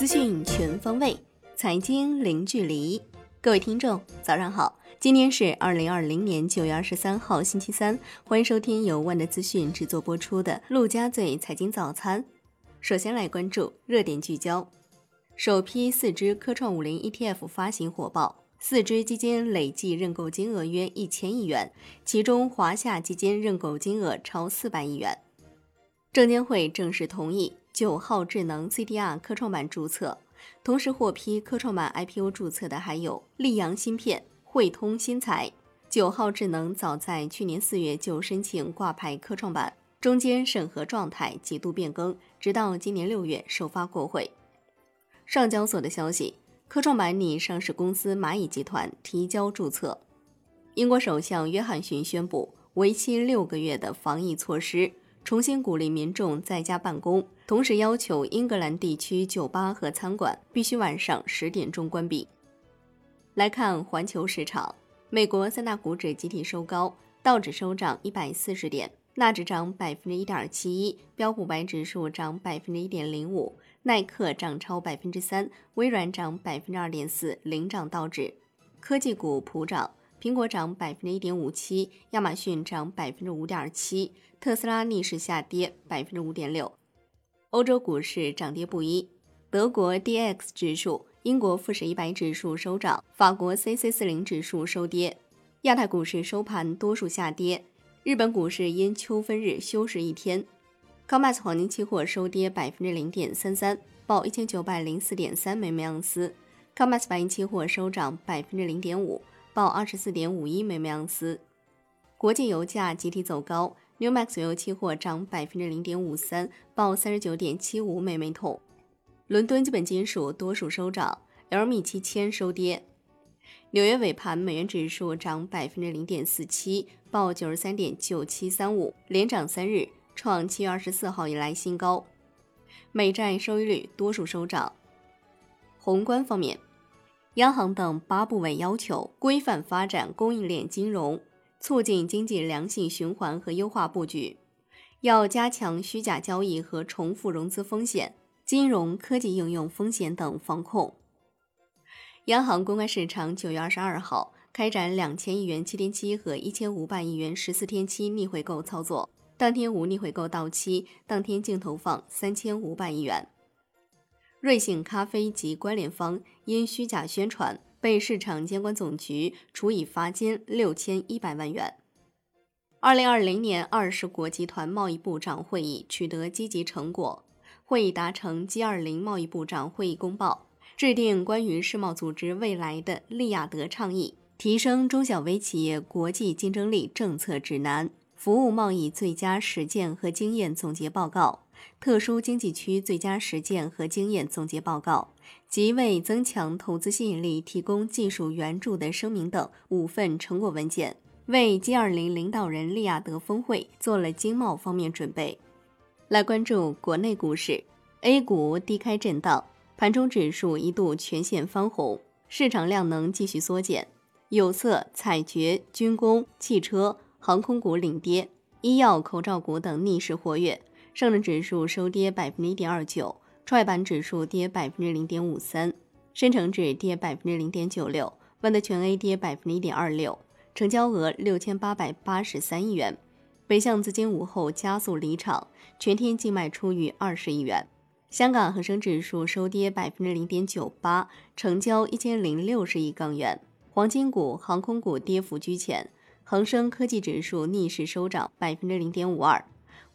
资讯全方位，财经零距离。各位听众，早上好！今天是二零二零年九月二十三号，星期三。欢迎收听由万德资讯制作播出的《陆家嘴财经早餐》。首先来关注热点聚焦：首批四只科创五零 ETF 发行火爆，四只基金累计认购金额约一千亿元，其中华夏基金认购金额超四百亿元。证监会正式同意九号智能 CDR 科创板注册，同时获批科创板 IPO 注册的还有溧阳芯片、汇通新材。九号智能早在去年四月就申请挂牌科创板，中间审核状态几度变更，直到今年六月首发过会。上交所的消息，科创板拟上市公司蚂蚁集团提交注册。英国首相约翰逊宣布为期六个月的防疫措施。重新鼓励民众在家办公，同时要求英格兰地区酒吧和餐馆必须晚上十点钟关闭。来看环球市场，美国三大股指集体收高，道指收涨一百四十点，纳指涨百分之一点七一，标普白指数涨百分之一点零五，耐克涨超百分之三，微软涨百分之二点四，领涨道指。科技股普涨。苹果涨百分之一点五七，亚马逊涨百分之五点七，特斯拉逆势下跌百分之五点六。欧洲股市涨跌不一，德国 D X 指数、英国富时一百指数收涨，法国 C C 四零指数收跌。亚太股市收盘多数下跌，日本股市因秋分日休市一天。COMEX 黄金期货收跌百分之零点三三，报一千九百零四点三每盎司。COMEX 白银期货收涨百分之零点五。报二十四点五一每盎司，国际油价集体走高，Newmax 油期货涨百分之零点五三，报三十九点七五每每桶。伦敦基本金属多数收涨，LME 七千收跌。纽约尾盘美元指数涨百分之零点四七，报九十三点九七三五，连涨三日，创七月二十四号以来新高。美债收益率多数收涨。宏观方面。央行等八部委要求规范发展供应链金融，促进经济良性循环和优化布局，要加强虚假交易和重复融资风险、金融科技应用风险等防控。央行公开市场九月二十二号开展两千亿元七天期和一千五百亿元十四天期逆回购操作，当天无逆回购到期，当天净投放三千五百亿元。瑞幸咖啡及关联方因虚假宣传，被市场监管总局处以罚金六千一百万元。二零二零年二十国集团贸易部长会议取得积极成果，会议达成 G 二零贸易部长会议公报，制定关于世贸组织未来的利雅得倡议，提升中小微企业国际竞争力政策指南，服务贸易最佳实践和经验总结报告。特殊经济区最佳实践和经验总结报告及为增强投资吸引力提供技术援助的声明等五份成果文件，为 G20 领导人利雅得峰会做了经贸方面准备。来关注国内股市，A 股低开震荡，盘中指数一度全线翻红，市场量能继续缩减，有色、采掘、军工、汽车、航空股领跌，医药、口罩股等逆势活跃。上证指数收跌百分之一点二九，创业板指数跌百分之零点五三，深成指跌百分之零点九六，万德全 A 跌百分之一点二六，成交额六千八百八十三亿元。北向资金午后加速离场，全天净卖出逾二十亿元。香港恒生指数收跌百分之零点九八，成交一千零六十亿港元。黄金股、航空股跌幅居前，恒生科技指数逆势收涨百分之零点五二。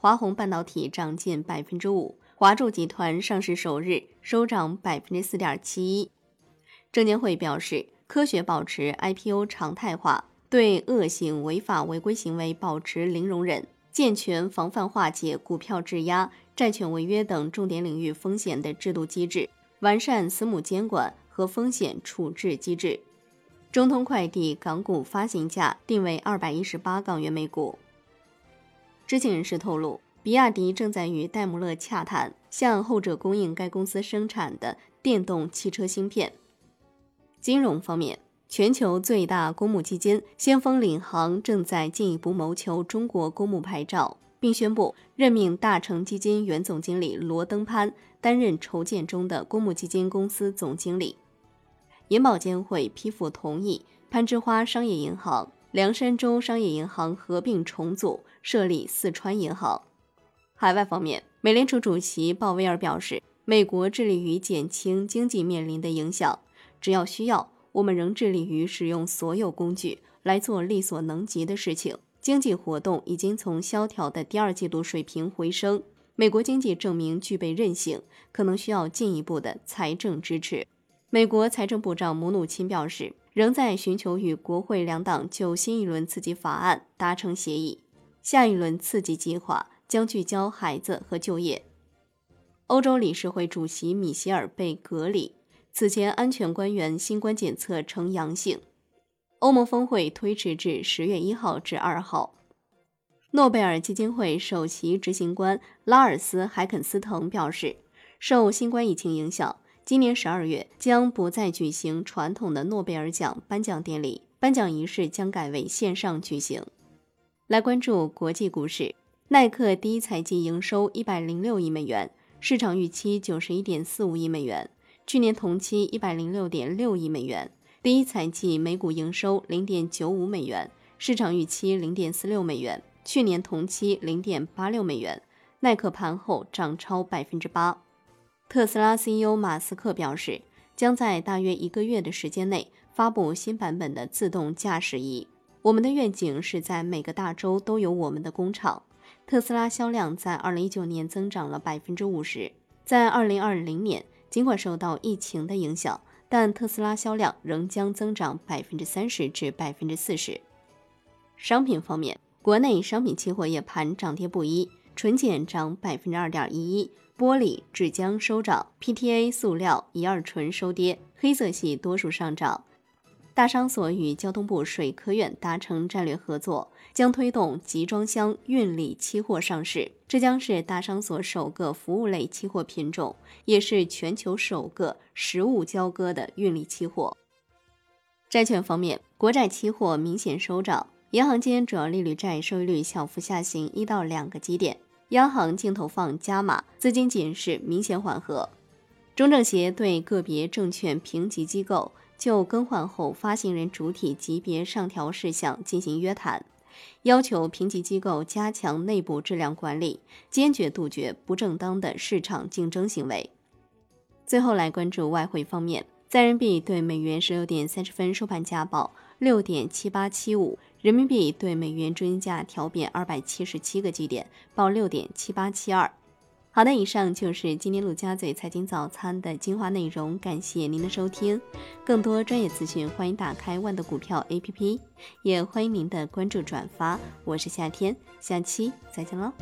华虹半导体涨近百分之五，华住集团上市首日收涨百分之四点七一。证监会表示，科学保持 IPO 常态化，对恶性违法违规行为保持零容忍，健全防范化解股票质押、债券违约等重点领域风险的制度机制，完善私募监管和风险处置机制。中通快递港股发行价定为二百一十八港元每股。知情人士透露，比亚迪正在与戴姆勒洽谈，向后者供应该公司生产的电动汽车芯片。金融方面，全球最大公募基金先锋领航正在进一步谋求中国公募牌照。并宣布任命大成基金原总经理罗登潘担任筹建中的公募基金公司总经理。银保监会批复同意攀枝花商业银行、凉山州商业银行合并重组，设立四川银行。海外方面，美联储主席鲍威尔表示，美国致力于减轻经济面临的影响，只要需要，我们仍致力于使用所有工具来做力所能及的事情。经济活动已经从萧条的第二季度水平回升，美国经济证明具备韧性，可能需要进一步的财政支持。美国财政部长姆努钦表示，仍在寻求与国会两党就新一轮刺激法案达成协议。下一轮刺激计划将聚焦孩子和就业。欧洲理事会主席米歇尔被隔离，此前安全官员新冠检测呈阳性。欧盟峰会推迟至十月一号至二号。诺贝尔基金会首席执行官拉尔斯·海肯斯滕表示，受新冠疫情影响，今年十二月将不再举行传统的诺贝尔奖颁奖典礼，颁奖仪式将改为线上举行。来关注国际股市，耐克第一财季营收一百零六亿美元，市场预期九十一点四五亿美元，去年同期一百零六点六亿美元。第一财季每股营收零点九五美元，市场预期零点四六美元，去年同期零点八六美元。耐克盘后涨超百分之八。特斯拉 CEO 马斯克表示，将在大约一个月的时间内发布新版本的自动驾驶仪。我们的愿景是在每个大洲都有我们的工厂。特斯拉销量在二零一九年增长了百分之五十，在二零二零年，尽管受到疫情的影响。但特斯拉销量仍将增长百分之三十至百分之四十。商品方面，国内商品期货夜盘涨跌不一，纯碱涨百分之二点一一，玻璃、纸浆收涨，PTA、塑料、乙二醇收跌，黑色系多数上涨。大商所与交通部水科院达成战略合作，将推动集装箱运力期货上市。这将是大商所首个服务类期货品种，也是全球首个实物交割的运力期货。债券方面，国债期货明显收涨，银行间主要利率债收益率小幅下行一到两个基点，央行净投放加码，资金紧势明显缓和。中证协对个别证券评级机构。就更换后发行人主体级别上调事项进行约谈，要求评级机构加强内部质量管理，坚决杜绝不正当的市场竞争行为。最后来关注外汇方面，在人民币对美元十六点三十分收盘价报六点七八七五，人民币对美元中间价调贬二百七十七个基点，报六点七八七二。好的，以上就是今天陆家嘴财经早餐的精华内容，感谢您的收听。更多专业资讯，欢迎打开万德股票 APP，也欢迎您的关注转发。我是夏天，下期再见喽。